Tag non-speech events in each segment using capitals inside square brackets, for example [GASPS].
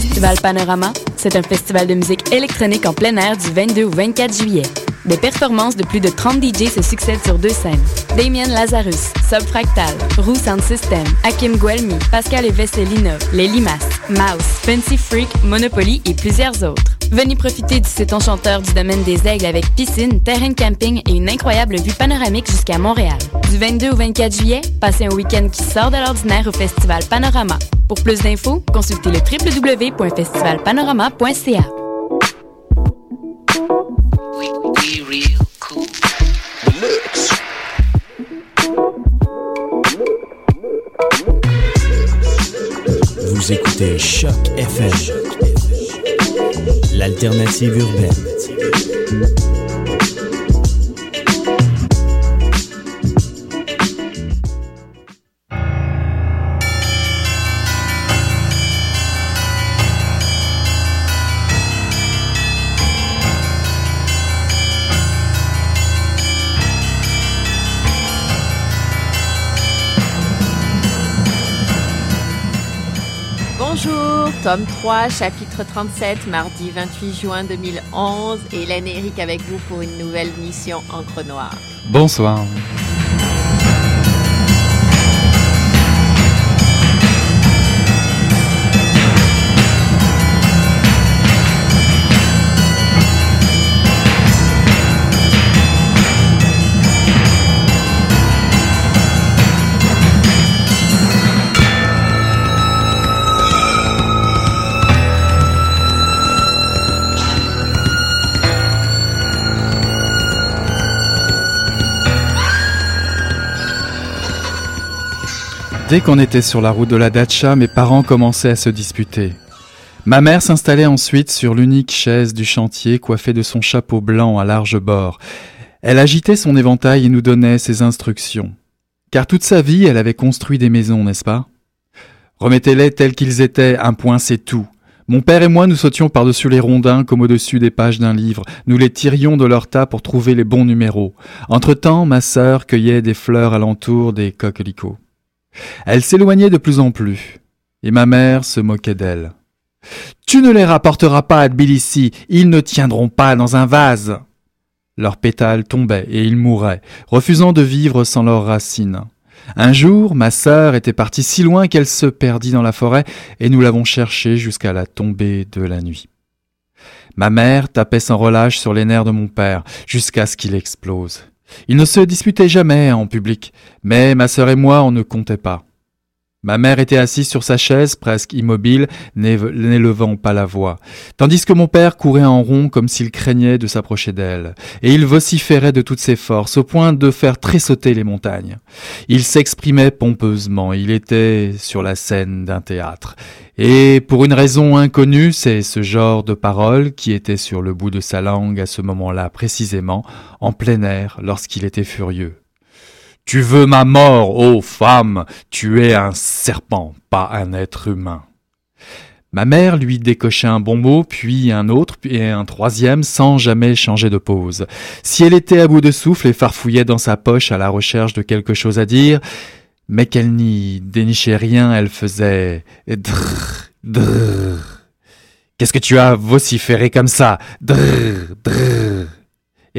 Festival Panorama, c'est un festival de musique électronique en plein air du 22 au 24 juillet. Des performances de plus de 30 DJ se succèdent sur deux scènes. Damien Lazarus, Subfractal, Roux Sound System, Hakim Guelmi, Pascal et Vesselina, Les Limas, Mouse, Fancy Freak, Monopoly et plusieurs autres. Venez profiter du site enchanteur du domaine des Aigles avec piscine, terrain de camping et une incroyable vue panoramique jusqu'à Montréal. Du 22 au 24 juillet, passez un week-end qui sort de l'ordinaire au Festival Panorama. Pour plus d'infos, consultez le www.festivalpanorama.ca. Vous écoutez Choc FM, l'alternative urbaine. Tome 3, chapitre 37, mardi 28 juin 2011. Hélène et Eric avec vous pour une nouvelle mission Encre Noire. Bonsoir. Dès qu'on était sur la route de la dacha, mes parents commençaient à se disputer. Ma mère s'installait ensuite sur l'unique chaise du chantier coiffée de son chapeau blanc à large bord. Elle agitait son éventail et nous donnait ses instructions. Car toute sa vie, elle avait construit des maisons, n'est-ce pas? Remettez-les tels qu'ils étaient, un point c'est tout. Mon père et moi, nous sautions par-dessus les rondins comme au-dessus des pages d'un livre. Nous les tirions de leur tas pour trouver les bons numéros. Entre-temps, ma sœur cueillait des fleurs alentour des coquelicots. Elle s'éloignait de plus en plus, et ma mère se moquait d'elle. Tu ne les rapporteras pas à Tbilissi, ils ne tiendront pas dans un vase. Leurs pétales tombaient et ils mouraient, refusant de vivre sans leurs racines. Un jour, ma sœur était partie si loin qu'elle se perdit dans la forêt, et nous l'avons cherchée jusqu'à la tombée de la nuit. Ma mère tapait sans relâche sur les nerfs de mon père, jusqu'à ce qu'il explose. Ils ne se disputaient jamais en public, mais ma sœur et moi on ne comptait pas. Ma mère était assise sur sa chaise, presque immobile, n'élevant pas la voix, tandis que mon père courait en rond comme s'il craignait de s'approcher d'elle, et il vociférait de toutes ses forces, au point de faire tressauter les montagnes. Il s'exprimait pompeusement, il était sur la scène d'un théâtre, et pour une raison inconnue, c'est ce genre de parole qui était sur le bout de sa langue à ce moment-là précisément, en plein air, lorsqu'il était furieux. Tu veux ma mort, ô femme, tu es un serpent, pas un être humain. Ma mère lui décochait un bon mot, puis un autre, puis un troisième, sans jamais changer de pose. Si elle était à bout de souffle et farfouillait dans sa poche à la recherche de quelque chose à dire, mais qu'elle n'y dénichait rien, elle faisait drrr, drrr. Qu'est-ce que tu as vociféré comme ça? Drrr, drrr.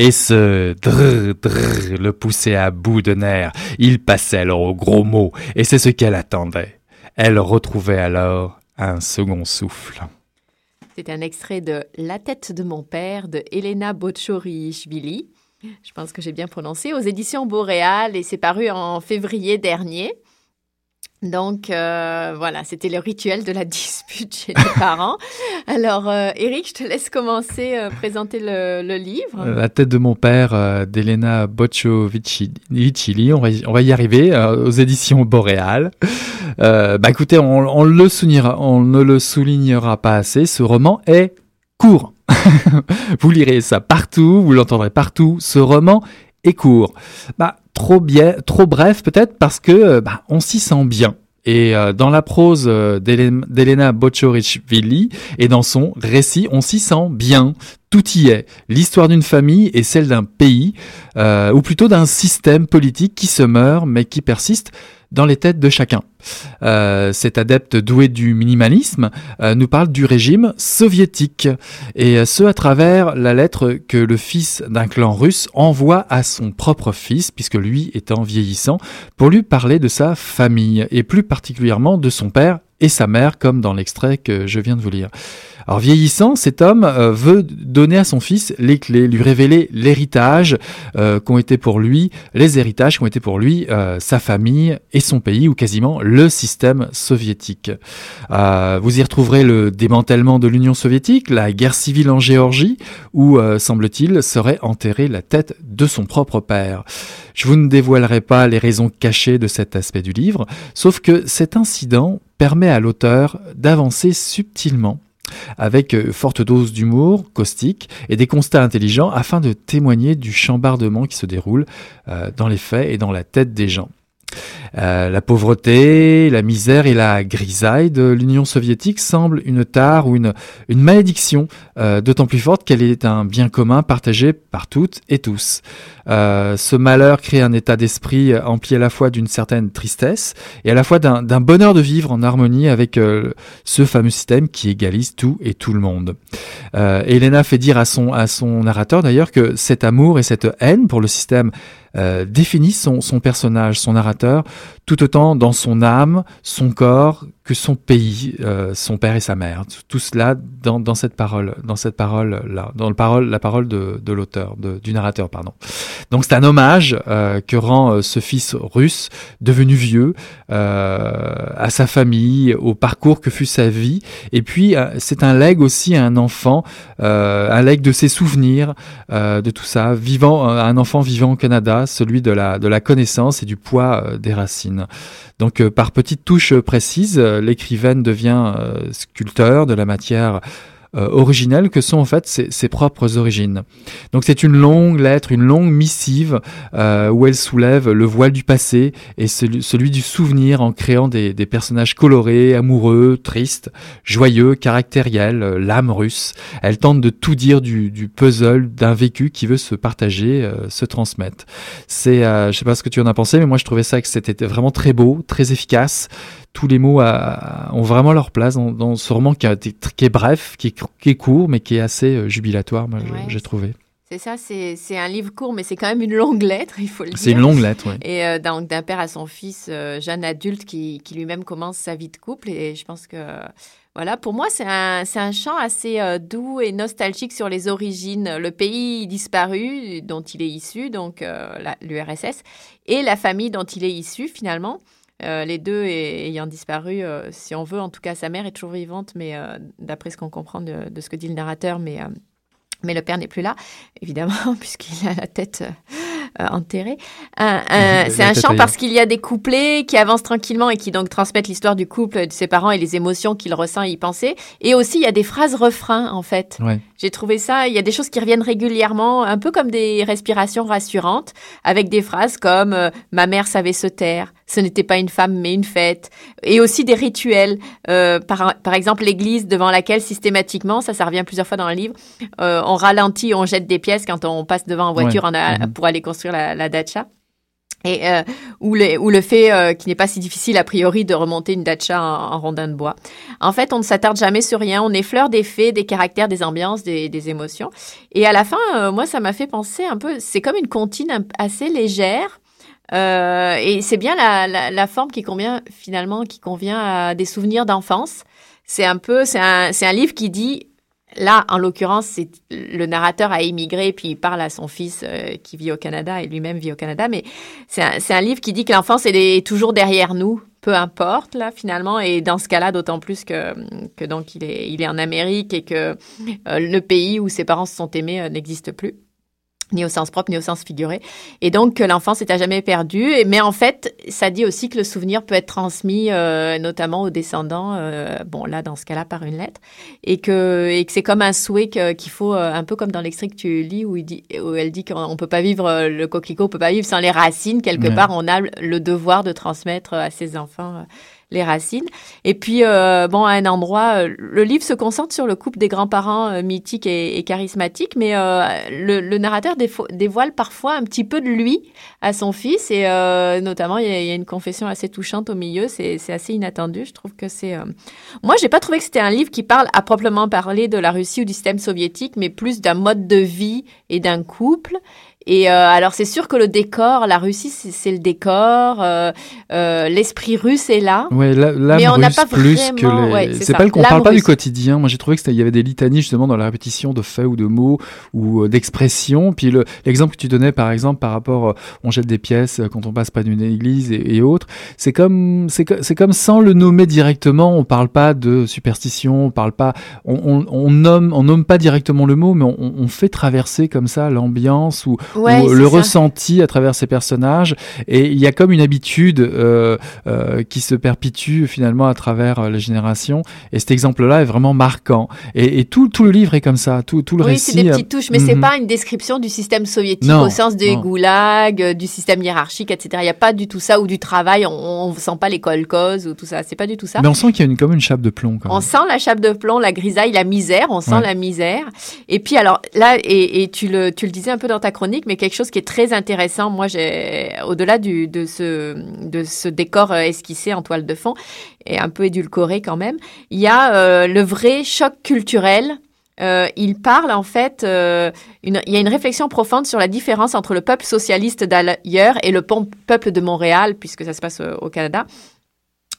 Et ce drrr, drrr le poussait à bout de nerfs. Il passait alors au gros mot, et c'est ce qu'elle attendait. Elle retrouvait alors un second souffle. C'est un extrait de La tête de mon père de Elena Bocciorichvili. Je pense que j'ai bien prononcé, aux éditions Boréal et c'est paru en février dernier. Donc euh, voilà, c'était le rituel de la [LAUGHS] dispute chez les parents. Alors euh, Eric, je te laisse commencer à présenter le, livre. La tête de mon père euh, d'Elena Bocciovicili, on va, y, arriver, euh, aux éditions Boréal. Euh, bah écoutez, on, on, le soulignera, on ne le soulignera pas assez, ce roman est court. [LAUGHS] vous lirez ça partout, vous l'entendrez partout, ce roman est court. Bah, trop bien, trop bref peut-être parce que bah, on s'y sent bien. Et euh, dans la prose euh, d'Elena et dans son récit, on s'y sent bien. Tout y est. L'histoire d'une famille et celle d'un pays, euh, ou plutôt d'un système politique qui se meurt mais qui persiste dans les têtes de chacun. Euh, cet adepte doué du minimalisme euh, nous parle du régime soviétique, et ce à travers la lettre que le fils d'un clan russe envoie à son propre fils, puisque lui étant vieillissant, pour lui parler de sa famille, et plus particulièrement de son père et sa mère, comme dans l'extrait que je viens de vous lire. Alors vieillissant, cet homme euh, veut donner à son fils les clés, lui révéler l'héritage euh, qu'ont été pour lui, les héritages qu'ont été pour lui euh, sa famille et son pays, ou quasiment le système soviétique. vous y retrouverez le démantèlement de l'Union soviétique, la guerre civile en Géorgie, où, semble-t-il, serait enterrée la tête de son propre père. Je vous ne dévoilerai pas les raisons cachées de cet aspect du livre, sauf que cet incident permet à l'auteur d'avancer subtilement avec euh, forte dose d'humour caustique et des constats intelligents afin de témoigner du chambardement qui se déroule euh, dans les faits et dans la tête des gens. Euh, la pauvreté, la misère et la grisaille de l'Union soviétique semblent une tare ou une, malédiction, euh, d'autant plus forte qu'elle est un bien commun partagé par toutes et tous. Euh, ce malheur crée un état d'esprit empli à la fois d'une certaine tristesse et à la fois d'un bonheur de vivre en harmonie avec ce fameux système qui égalise tout et tout le monde. Elena fait dire à son narrateur d'ailleurs que cet amour et cette haine pour le système euh, définit son, son personnage, son narrateur, tout autant dans son âme, son corps, que son pays, euh, son père et sa mère. Tout cela dans, cette parole, dans cette parole là, dans le parole, la parole de, l'auteur, du narrateur, pardon. Donc c'est un hommage euh, que rend euh, ce fils russe devenu vieux à sa famille, au parcours que fut sa vie, et puis c'est un legs aussi à un enfant, un legs de ses souvenirs, de tout ça, vivant, un enfant vivant au Canada, celui de la de la connaissance et du poids des racines. Donc par petites touches précises, l'écrivaine devient euh, sculpteur de la matière euh, originelle que sont en fait ses, propres origines. Donc c'est une longue lettre, une longue missive euh, où elle soulève le voile du passé et celui, du souvenir en créant des, personnages colorés, amoureux, tristes, joyeux, caractériels, euh, l'âme russe. Elle tente de tout dire du, puzzle d'un vécu qui veut se partager, se transmettre. C'est, je sais pas ce que tu en as pensé, mais moi je trouvais ça que c'était vraiment très beau, très efficace tous les mots ont vraiment leur place dans, ce roman qui, est bref, qui est, court, mais qui est assez euh, jubilatoire, moi, j'ai trouvé. C'est ça, c'est un livre court, mais c'est quand même une longue lettre, [LAUGHS] il faut le dire. C'est une longue lettre, oui. Et euh, d'un père à son fils, euh, jeune adulte, qui, lui-même commence sa vie de couple. Et je pense que, voilà, pour moi, c'est un, un chant assez doux et nostalgique sur les origines, le pays disparu dont il est issu, donc l'URSS, et la famille dont il est issu, finalement. Euh, les deux ayant disparu, euh, si on veut, en tout cas, sa mère est toujours vivante, mais euh, d'après ce qu'on comprend de, ce que dit le narrateur, mais, mais le père n'est plus là, évidemment, [LAUGHS] puisqu'il a la tête enterrée. [LAUGHS] c'est un chant parce qu'il y a des couplets qui avancent tranquillement et qui donc transmettent l'histoire du couple, de ses parents et les émotions qu'il ressent et y penser. Et aussi, il y a des phrases refrains, en fait. J'ai trouvé ça, il y a des choses qui reviennent régulièrement, un peu comme des respirations rassurantes, avec des phrases comme Ma mère savait se taire », ce n'était pas une femme mais une fête, et aussi des rituels, euh, par, par exemple l'église devant laquelle systématiquement, ça ça revient plusieurs fois dans le livre, euh, on ralentit, on jette des pièces quand on passe devant en voiture mhm. pour aller construire la, la dacha. Et euh, ou, le, ou le fait euh, qu'il n'est pas si difficile a priori de remonter une dacha en, rondin de bois. En fait, on ne s'attarde jamais sur rien, on effleure des faits, des caractères, des ambiances, des, des émotions. Et à la fin, euh, moi, ça m'a fait penser un peu, c'est comme une comptine assez légère, euh, et c'est bien la, la, la, forme qui convient finalement, qui convient à des souvenirs d'enfance. C'est un peu, c'est un, c'est un livre qui dit, là, en l'occurrence, c'est le narrateur a émigré puis il parle à son fils euh, qui vit au Canada et lui-même vit au Canada, mais c'est un, un livre qui dit que l'enfance est toujours derrière nous, peu importe là finalement, et dans ce cas-là, d'autant plus que que donc il est il est en Amérique et que euh, le pays où ses parents se sont aimés n'existe plus ni au sens propre, ni au sens figuré. Et donc, que l'enfance est à jamais perdu. Mais en fait, ça dit aussi que le souvenir peut être transmis, euh, notamment aux descendants, euh, bon, là, dans ce cas-là, par une lettre. Et que, et que c'est comme un souhait qu'il faut, euh, un peu comme dans l'extrait que tu lis, où, il dit, où elle dit qu'on peut pas vivre, le coquelicot on peut pas vivre sans les racines. Quelque part, on a le devoir de transmettre à ses enfants les racines. Et puis, euh, bon, à un endroit, euh, le livre se concentre sur le couple des grands-parents euh, mythiques et, charismatiques, mais le, le, narrateur dévoile parfois un petit peu de lui à son fils, et notamment, il y, a, il y, a, une confession assez touchante au milieu, c'est assez inattendu. Je trouve que c'est... Moi, j'ai pas trouvé que c'était un livre qui parle à proprement parler de la Russie ou du système soviétique, mais plus d'un mode de vie et d'un couple. Et euh, alors c'est sûr que le décor, la Russie, c'est le décor, euh, euh, l'esprit russe est là. Ouais, mais on n'a pas plus vraiment... que les. c'est pas qu'on parle pas du quotidien. Moi j'ai trouvé que il y avait des litanies justement dans la répétition de faits ou de mots ou d'expressions. Puis l'exemple que tu donnais par exemple par rapport, on jette des pièces quand on passe pas d'une église et, autres. C'est comme c'est comme sans le nommer directement. On parle pas de superstition, on parle pas, on, on, on nomme on nomme pas directement le mot, mais on, on fait traverser comme ça l'ambiance ou le ressenti à travers ces personnages. Et il y a comme une habitude euh, euh, qui se perpétue finalement à travers euh, les générations. Et cet exemple-là est vraiment marquant. Et, et, tout, tout le livre est comme ça, tout, tout le oui, récit. Oui, c'est des petites touches, mais c'est mhm. pas une description du système soviétique au sens des goulags, du système hiérarchique, etc. Il n'y a pas du tout ça, ou du travail, on, ne sent pas les kolkhozes ou tout ça. C'est pas du tout ça. Mais on sent qu'il y a une, comme une chape de plomb. Quand on sent la chape de plomb, la grisaille, la misère, on sent la misère. Et puis alors là, et, et tu, le, tu le disais un peu dans ta chronique, mais quelque chose qui est très intéressant, moi, j'ai au-delà de, ce, décor euh, esquissé en toile de fond et un peu édulcoré quand même, il y a euh, le vrai choc culturel. Euh, il parle en fait, il y a une réflexion profonde sur la différence entre le peuple socialiste d'ailleurs et le peuple de Montréal, puisque ça se passe au, Canada.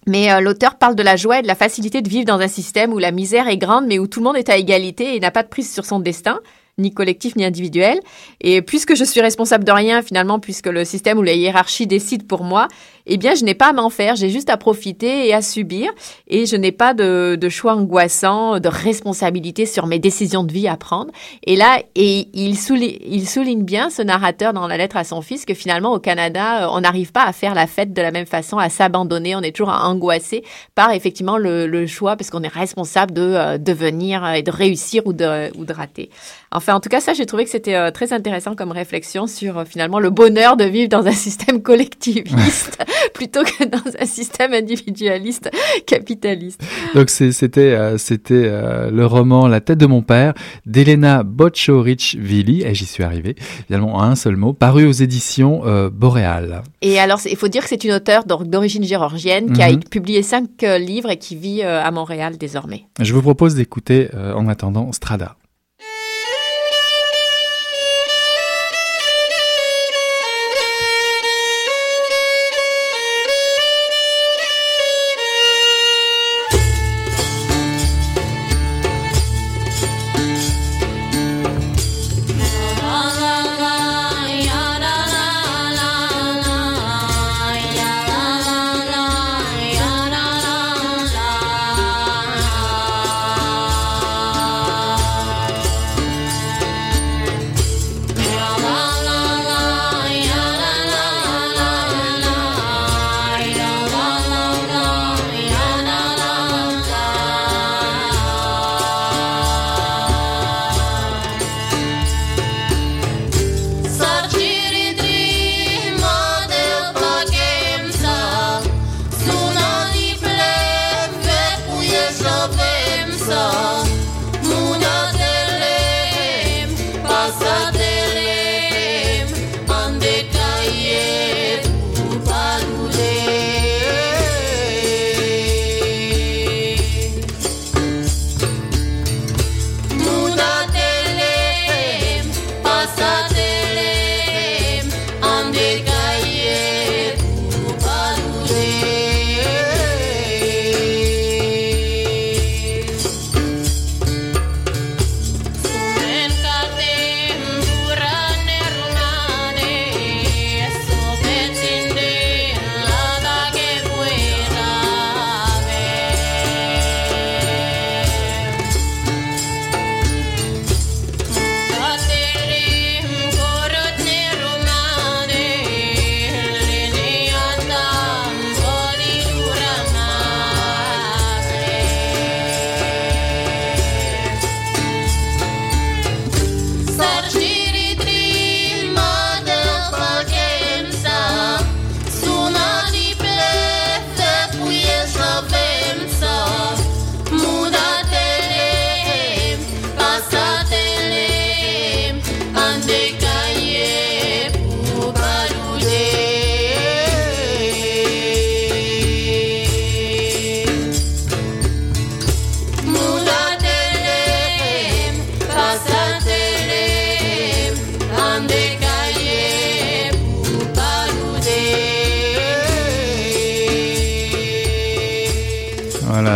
Mais l'auteur parle de la joie et de la facilité de vivre dans un système où la misère est grande, mais où tout le monde est à égalité et n'a pas de prise sur son destin ni collectif ni individuel. Et puisque je suis responsable de rien finalement, puisque le système ou la hiérarchie décide pour moi, eh bien, je n'ai pas à m'en faire, j'ai juste à profiter et à subir, et je n'ai pas de, de, choix angoissant, de responsabilité sur mes décisions de vie à prendre. Et là, et il souligne, il souligne bien, ce narrateur, dans la lettre à son fils, que finalement, au Canada, euh, on n'arrive pas à faire la fête de la même façon, à s'abandonner, on est toujours angoissé par effectivement le, choix, parce qu'on est responsable de euh, devenir et de réussir ou de, ou de rater. Enfin, en tout cas, ça, j'ai trouvé que c'était euh, très intéressant comme réflexion sur finalement le bonheur de vivre dans un [LAUGHS] système collectiviste [LAUGHS] plutôt que dans un système individualiste capitaliste. Donc c'était euh, c'était euh, le roman La tête de mon père d'Elena Bocciorich-Vili, et j'y suis arrivé, finalement en un seul mot, paru aux éditions euh, Boréal. Et alors, il faut dire que c'est une auteure d'origine géorgienne qui a mhm. publié cinq livres et qui vit à Montréal désormais. Je vous propose d'écouter en attendant Strada.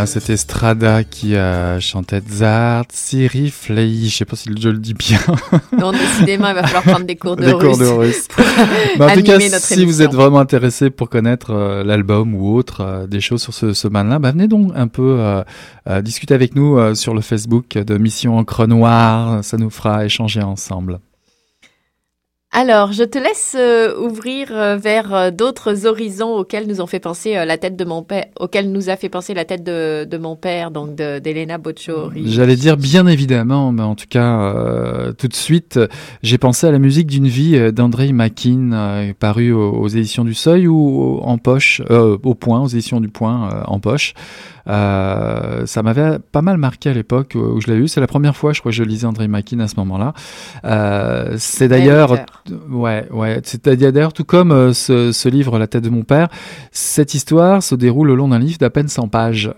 Voilà, c'était Strada qui a chanté Zart, Siri Flei, je sais pas si je le dis bien. [LAUGHS] Non, décidément, il va falloir prendre des cours de russe. Cours de russe. [LAUGHS] en tout cas, si vous êtes vraiment intéressé pour connaître euh, l'album ou autre, euh, des choses sur ce, ce là bah, venez donc un peu euh, discuter avec nous sur le Facebook de Mission Encre Noire, ça nous fera échanger ensemble. Alors, je te laisse euh, ouvrir euh, vers euh, d'autres horizons auxquels nous ont fait penser la tête de mon père, auxquels nous a fait penser la tête de, de mon père, donc d'Elena Bocciori. J'allais dire bien évidemment, mais en tout cas, tout de suite, j'ai pensé à la musique d'une vie d'André Makin, paru aux, éditions du Seuil ou en poche, au Point, aux éditions du Point, en poche. Euh, ça m'avait pas mal marqué à l'époque où je l'ai eu. C'est la première fois, je crois, que je lisais André Makin à ce moment-là. Euh, c'est d'ailleurs, ouais, ouais, c'est d'ailleurs tout comme euh, ce, livre La tête de mon père. Cette histoire se déroule au long d'un livre d'à peine 100 pages.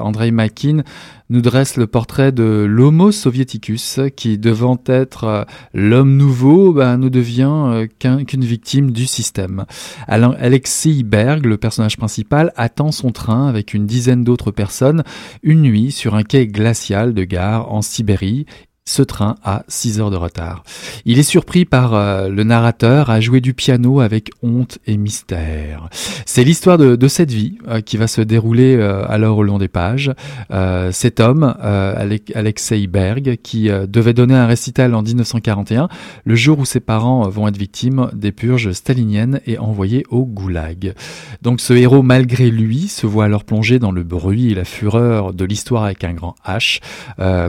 André Makin nous dresse le portrait de l'Homo soviéticus qui, devant être euh, l'homme nouveau, ben, ne devient euh, qu'une victime du système. Alexei Berg, le personnage principal, attend son train avec une dizaine d'autres personnes une nuit sur un quai glacial de gare en Sibérie ce train a 6 heures de retard. Il est surpris par euh, le narrateur à jouer du piano avec honte et mystère. C'est l'histoire de, cette vie euh, qui va se dérouler euh, alors au long des pages. cet homme, Alexei Berg, qui devait donner un récital en 1941, le jour où ses parents vont être victimes des purges staliniennes et envoyés au goulag. Donc ce héros, malgré lui, se voit alors plongé dans le bruit et la fureur de l'histoire avec un grand H,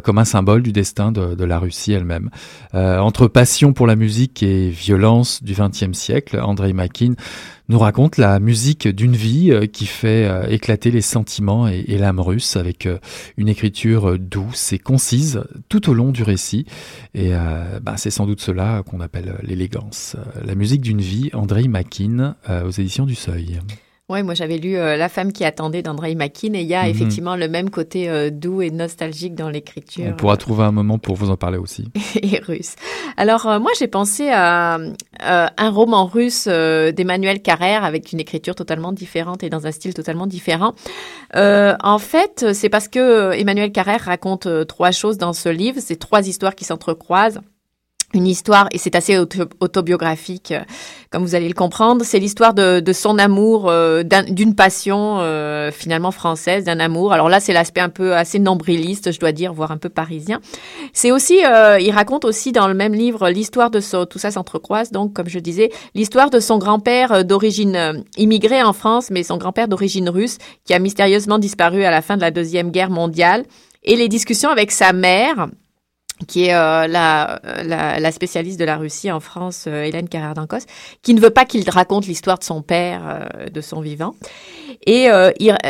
comme un symbole du destin de de la Russie elle-même. Euh, entre passion pour la musique et violence du XXe siècle, Andrei Makin nous raconte la musique d'une vie euh, qui fait euh, éclater les sentiments et, l'âme russe avec une écriture douce et concise tout au long du récit. Et bah, c'est sans doute cela qu'on appelle l'élégance. La musique d'une vie, Andrei Makin, aux éditions du Seuil. Oui, moi j'avais lu euh, La femme qui attendait d'André Makin et il y a mhm. effectivement le même côté euh, doux et nostalgique dans l'écriture. On pourra trouver un moment pour vous en parler aussi. [LAUGHS] et russe. Alors euh, moi j'ai pensé à un roman russe d'Emmanuel Carrère avec une écriture totalement différente et dans un style totalement différent. en fait, c'est parce que Emmanuel Carrère raconte trois choses dans ce livre, c'est trois histoires qui s'entrecroisent une histoire, et c'est assez autobiographique, euh, comme vous allez le comprendre, c'est l'histoire de, de, son amour, euh, d'une passion euh, finalement française, d'un amour. Alors là, c'est l'aspect un peu assez nombriliste, je dois dire, voire un peu parisien. C'est aussi, il raconte aussi dans le même livre l'histoire de son, tout ça s'entrecroise, donc comme je disais, l'histoire de son grand-père d'origine immigrée en France, mais son grand-père d'origine russe, qui a mystérieusement disparu à la fin de la Deuxième Guerre mondiale, et les discussions avec sa mère, qui est euh, la, la, spécialiste de la Russie en France, euh, Hélène Carrère-Dancos, qui ne veut pas qu'il raconte l'histoire de son père, euh, de son vivant. Et,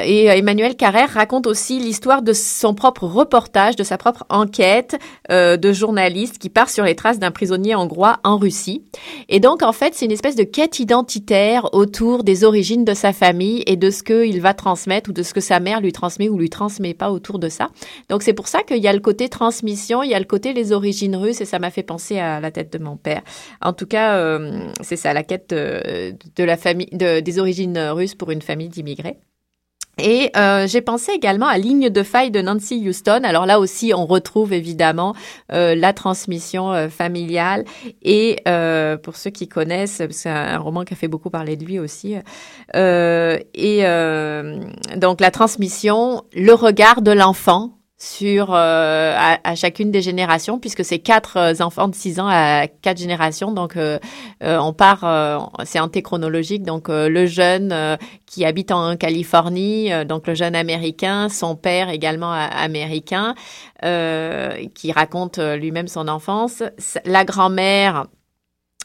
et Emmanuel Carrère raconte aussi l'histoire de son propre reportage, de sa propre enquête de journaliste qui part sur les traces d'un prisonnier hongrois en Russie. Et donc, en fait, c'est une espèce de quête identitaire autour des origines de sa famille et de ce qu'il va transmettre ou de ce que sa mère lui transmet ou lui transmet pas autour de ça. Donc, c'est pour ça qu'il y a le côté transmission, il y a le côté les origines russes et ça m'a fait penser à la tête de mon père. En tout cas, euh, c'est ça, la quête de, la famille, des origines russes pour une famille d'immigrés. Et euh, j'ai pensé également à Ligne de faille de Nancy Houston. Alors là aussi, on retrouve évidemment euh, la transmission familiale. Et pour ceux qui connaissent, c'est un roman qui a fait beaucoup parler de lui aussi. et donc la transmission, le regard de l'enfant sur euh, à, chacune des générations puisque c'est quatre euh, enfants de 6 ans à quatre générations. Donc euh, on part c'est antéchronologique donc le jeune qui habite en Californie donc le jeune américain son père également américain qui raconte lui-même son enfance. La grand-mère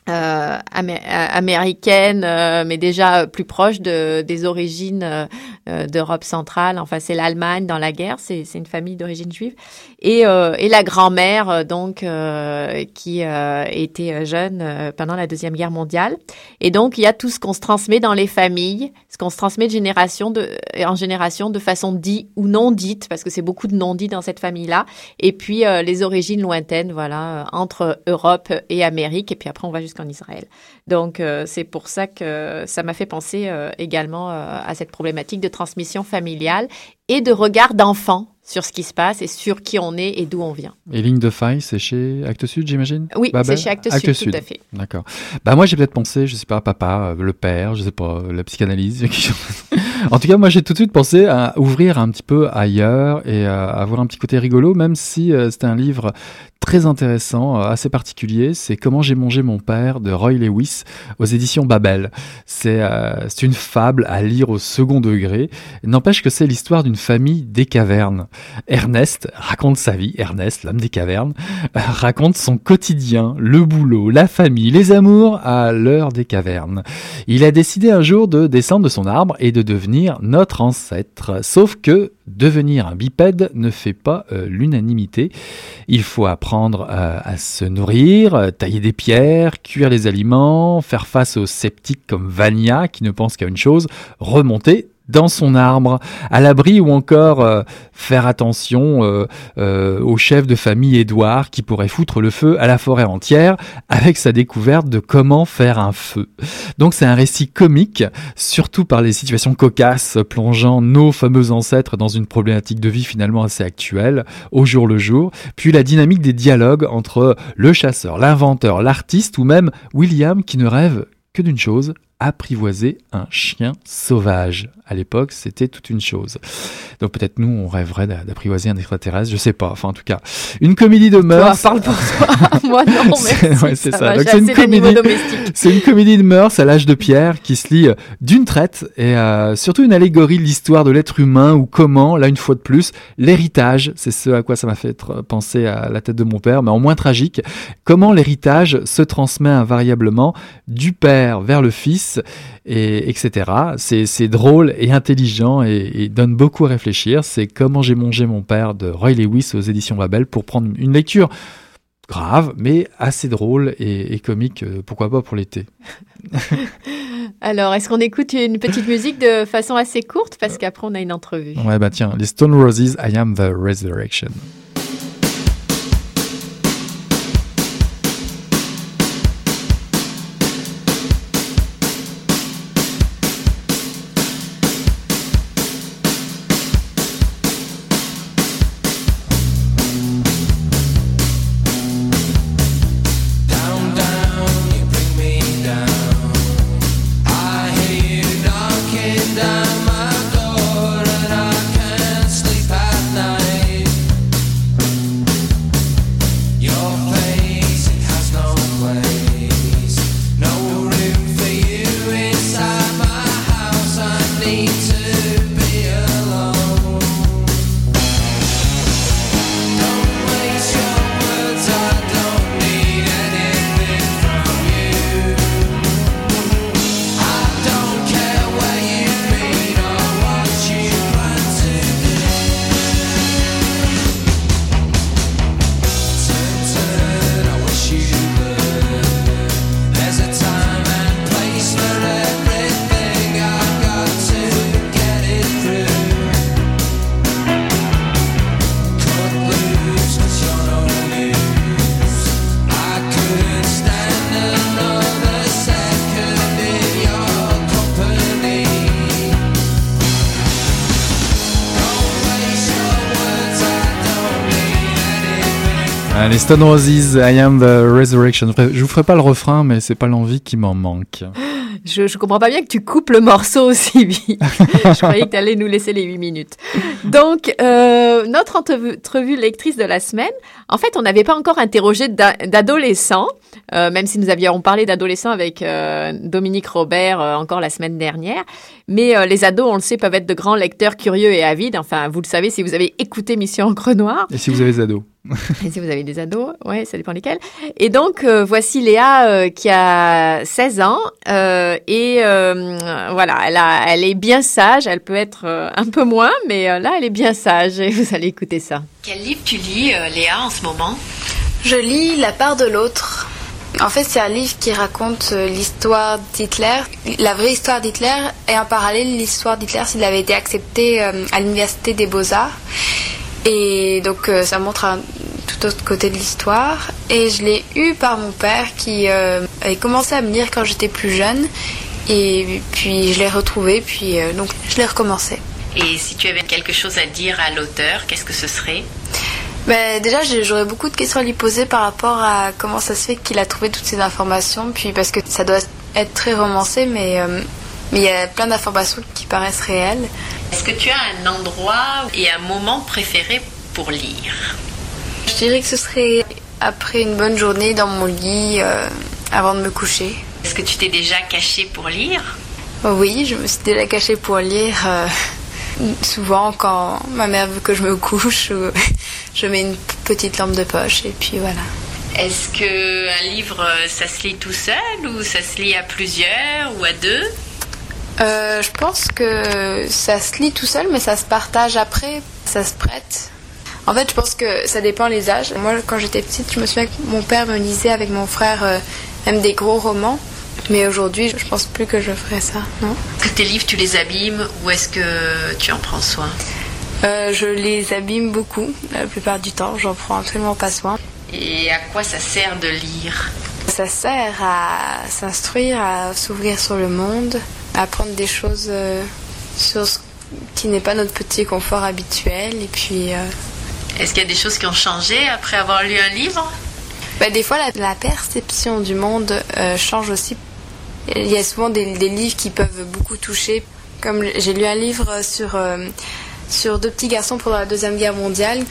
euh, américaine, euh, mais déjà plus proche de, des origines euh, d'Europe centrale. Enfin, c'est l'Allemagne dans la guerre, c'est une famille d'origine juive. Et, et la grand-mère, donc, qui était jeune pendant la Deuxième Guerre mondiale. Et donc, il y a tout ce qu'on se transmet dans les familles, ce qu'on se transmet de génération de, en génération de façon dite ou non dite, parce que c'est beaucoup de non-dits dans cette famille-là. Et puis, les origines lointaines, voilà, entre Europe et Amérique. Et puis après, on va jusqu'à qu'en Israël. Donc, euh, c'est pour ça que ça m'a fait penser euh, également euh, à cette problématique de transmission familiale et de regard d'enfant sur ce qui se passe et sur qui on est et d'où on vient. Et Ligne de faille, c'est chez Actes Sud, j'imagine? Oui, c'est chez Actes, Sud, tout à fait. D'accord. Bah moi, j'ai peut-être pensé, je sais pas, papa, euh, le père, je sais pas, la psychanalyse. En tout cas, moi, j'ai tout de suite pensé à ouvrir un petit peu ailleurs et à avoir un petit côté rigolo, même si euh, c'était un livre très intéressant, euh, assez particulier. C'est Comment j'ai mangé mon père de Roy Lewis aux éditions Babel. C'est euh, une fable à lire au second degré. N'empêche que c'est l'histoire d'une famille des cavernes. Ernest raconte sa vie. Ernest, l'homme des cavernes, raconte son quotidien, le boulot, la famille, les amours à l'heure des cavernes. Il a décidé un jour de descendre de son arbre et de devenir notre ancêtre. Sauf que devenir un bipède ne fait pas euh, l'unanimité. Il faut apprendre euh, à se nourrir, euh, tailler des pierres, cuire les aliments, faire face aux sceptiques comme Vania qui ne pense qu'à une chose, remonter dans son arbre, à l'abri ou encore euh, faire attention euh, euh, au chef de famille Édouard qui pourrait foutre le feu à la forêt entière avec sa découverte de comment faire un feu. Donc c'est un récit comique, surtout par les situations cocasses plongeant nos fameux ancêtres dans une problématique de vie finalement assez actuelle, au jour le jour, puis la dynamique des dialogues entre le chasseur, l'inventeur, l'artiste ou même William qui ne rêve que d'une chose, apprivoiser un chien sauvage. À l'époque, c'était toute une chose. Donc peut-être nous, on rêverait d'apprivoiser un extraterrestre, je sais pas. Enfin, en tout cas, une comédie de mœurs. parle pour toi. [LAUGHS] Moi, non, mais c'est ça. c'est une comédie. [LAUGHS] C'est une comédie de mœurs à l'âge de pierre qui se lit euh, d'une traite et euh, surtout une allégorie de l'histoire de l'être humain ou comment, là une fois de plus, l'héritage. C'est ce à quoi ça m'a fait penser à la tête de mon père, mais en moins tragique. Comment l'héritage se transmet invariablement du père vers le fils et etc. C'est drôle et intelligent et, donne beaucoup à réfléchir. C'est Comment j'ai mangé mon père de Roy Lewis aux éditions Babel pour prendre une lecture grave, mais assez drôle et, comique, euh, pourquoi pas pour l'été. [LAUGHS] Alors, est-ce qu'on écoute une petite musique de façon assez courte? Parce qu'après on a une entrevue Ouais, bah tiens, les Stone Roses, I Am the Resurrection. Stone Roses, I am the resurrection. Je vous ferai pas le refrain, mais c'est pas l'envie qui m'en manque. [GASPS] Je, je comprends pas bien que tu coupes le morceau aussi vite. [LAUGHS] je croyais que tu allais nous laisser les 8 minutes. Donc, euh, notre entrevue lectrice de la semaine, en fait, on n'avait pas encore interrogé d'adolescents, euh, même si nous avions parlé d'adolescents avec euh, Dominique Robert euh, encore la semaine dernière. Mais euh, les ados, on le sait, peuvent être de grands lecteurs curieux et avides. Enfin, vous le savez si vous avez écouté Mission Encre Noire. Et si vous avez des ados et si vous avez des ados, ouais, ça dépend lesquels. Et donc euh, voici Léa euh, qui a 16 ans euh, et voilà, elle a, elle est bien sage. Elle peut être un peu moins, mais là elle est bien sage. Et vous allez écouter ça. Quel livre tu lis, Léa, en ce moment? Je lis La part de l'autre. En fait, c'est un livre qui raconte l'histoire d'Hitler, la vraie histoire d'Hitler, et en parallèle, l'histoire d'Hitler s'il avait été accepté à l'université des beaux-arts. Et donc euh, ça montre un tout autre côté de l'histoire. Et je l'ai eu par mon père qui euh, avait commencé à me lire quand j'étais plus jeune. Et puis je l'ai retrouvé, puis euh, donc je l'ai recommencé. Et si tu avais quelque chose à dire à l'auteur, qu'est-ce que ce serait? Ben, déjà, j'aurais beaucoup de questions à lui poser par rapport à comment ça se fait qu'il a trouvé toutes ces informations. Puis parce que ça doit être très romancé, mais euh, mais il y a plein d'informations qui paraissent réelles. Est-ce que tu as un endroit et un moment préféré pour lire? Je dirais que ce serait après une bonne journée dans mon lit, euh, avant de me coucher. Est-ce que tu t'es déjà caché pour lire? Oui, je me suis déjà cachée pour lire. Euh, souvent, quand ma mère veut que je me couche, je mets une petite lampe de poche et puis voilà. Est-ce que un livre, ça se lit tout seul ou ça se lit à plusieurs ou à deux? Euh, Je pense que ça se lit tout seul, mais ça se partage après, ça se prête. En fait, je pense que ça dépend les âges. Moi, quand j'étais petite, je me souviens que mon père me lisait avec mon frère euh, même des gros romans. Mais aujourd'hui, je pense plus que je ferais ça, non Est-ce que tes livres, tu les abîmes ou est-ce que tu en prends soin? Euh, Je les abîme beaucoup, la plupart du temps. J'en prends absolument pas soin. Et à quoi ça sert de lire? Ça sert à s'instruire, à s'ouvrir sur le monde, à apprendre des choses euh, sur ce qui n'est pas notre petit confort habituel. Et puis. Euh, est-ce qu'il y a des choses qui ont changé après avoir lu un livre? Bah, Des fois, la, perception du monde change aussi il y a souvent des, livres qui peuvent beaucoup toucher. Comme j'ai lu un livre sur, euh, sur deux petits garçons pendant la Deuxième Guerre mondiale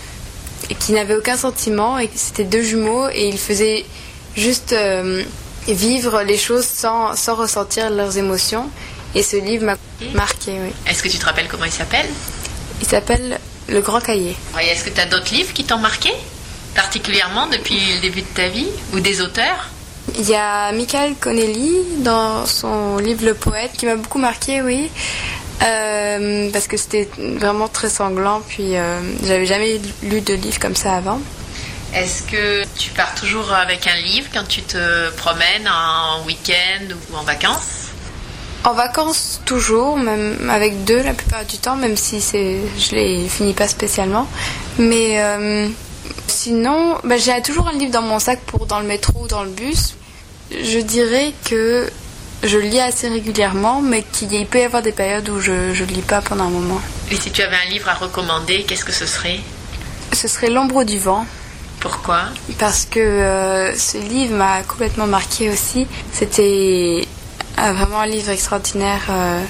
qui n'avaient aucun sentiment et c'était deux jumeaux et ils faisaient juste euh, vivre les choses sans, sans ressentir leurs émotions. Et ce livre m'a marqué, oui. Est-ce que tu te rappelles comment il s'appelle? Il s'appelle Le Grand Cahier. Est-ce que tu as d'autres livres qui t'ont marqué? Particulièrement depuis le début de ta vie Ou des auteurs? Il y a Michael Connelly dans son livre Le Poète qui m'a beaucoup marqué, oui. Euh, parce que c'était vraiment très sanglant, puis euh, j'avais jamais lu de livre comme ça avant. Est-ce que tu pars toujours avec un livre quand tu te promènes en week-end ou en vacances? En vacances toujours, même avec deux la plupart du temps, même si je les finis pas spécialement. Mais euh, Sinon, bah, j'ai toujours un livre dans mon sac pour dans le métro ou dans le bus. Je dirais que je lis assez régulièrement, mais qu'il peut y avoir des périodes où je ne lis pas pendant un moment. Et si tu avais un livre à recommander, qu'est-ce que ce serait? Ce serait L'ombre du vent. Pourquoi? Parce que euh, ce livre m'a complètement marqué aussi. C'était euh, vraiment un livre extraordinaire. Euh,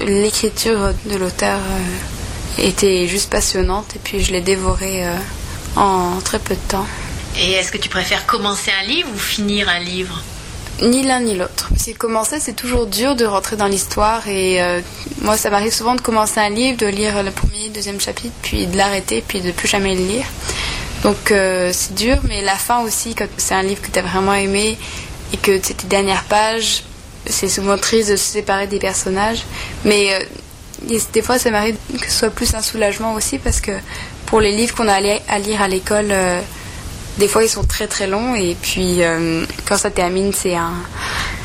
l'écriture de l'auteur était juste passionnante et puis je l'ai dévoré en très peu de temps. Et est-ce que tu préfères commencer un livre ou finir un livre? Ni l'un ni l'autre. Si commencer, c'est toujours dur de rentrer dans l'histoire et euh, moi, ça m'arrive souvent de commencer un livre, de lire le premier, deuxième chapitre, puis de l'arrêter, puis de plus jamais le lire. Donc euh, c'est dur, mais la fin aussi, quand c'est un livre que tu as vraiment aimé et que c'est tes dernières pages, c'est souvent triste de se séparer des personnages. Mais euh, des fois, ça m'arrive que ce soit plus un soulagement aussi parce que pour les livres qu'on a à lire à l'école, euh, des fois ils sont très très longs et puis euh, quand ça termine, c'est un.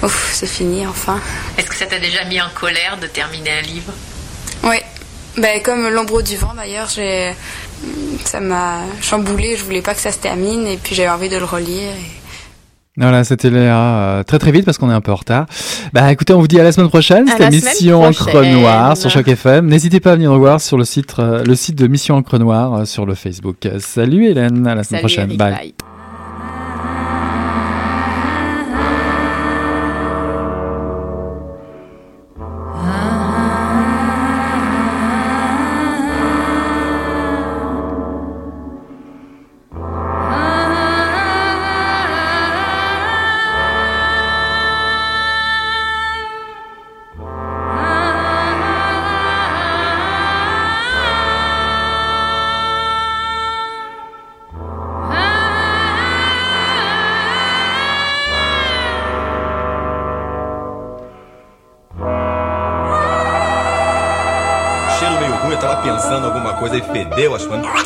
Ouf, c'est fini enfin. Est-ce que ça t'a déjà mis en colère de terminer un livre? Oui. Ben, comme L'ombre du vent d'ailleurs, j'ai ça m'a chamboulé, je voulais pas que ça se termine et puis j'avais envie de le relire. Et... Voilà, c'était Léa euh, très très vite parce qu'on est un peu en retard. Bah écoutez, on vous dit à la semaine prochaine. C'était Mission Encre Noire sur Choc FM. N'hésitez pas à venir nous voir sur le site, euh, le site de Mission Encre Noire euh, sur le Facebook. Salut Hélène, à la semaine prochaine. bye. Fedeu as coisas.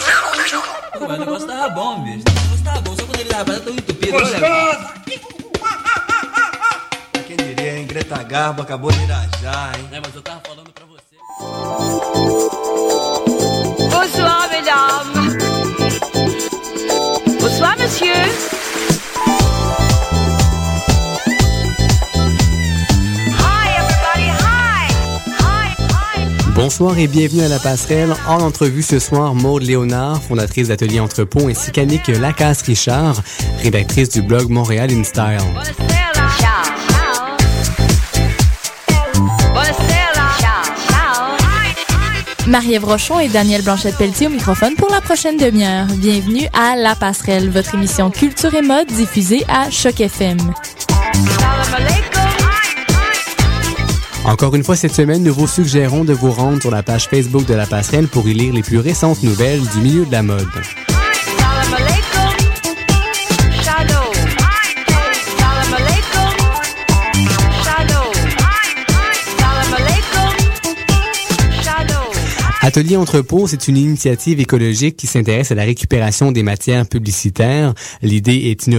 Bonsoir et bienvenue à La Passerelle. En entrevue ce soir, Maude Léonard, fondatrice d'Atelier Entrepôt, ainsi qu'Annick Lacasse-Richard, rédactrice du blog Montréal in Style. Marie-Ève Rochon et Daniel Blanchette-Pelletier au microphone pour la prochaine demi-heure. Bienvenue à La Passerelle, votre émission culture et mode diffusée à Choc FM. Encore une fois cette semaine, nous vous suggérons de vous rendre sur la page Facebook de La Passerelle pour y lire les plus récentes nouvelles du milieu de la mode. Atelier Entrepôt, c'est une initiative écologique qui s'intéresse à la récupération des matières publicitaires. L'idée est innovative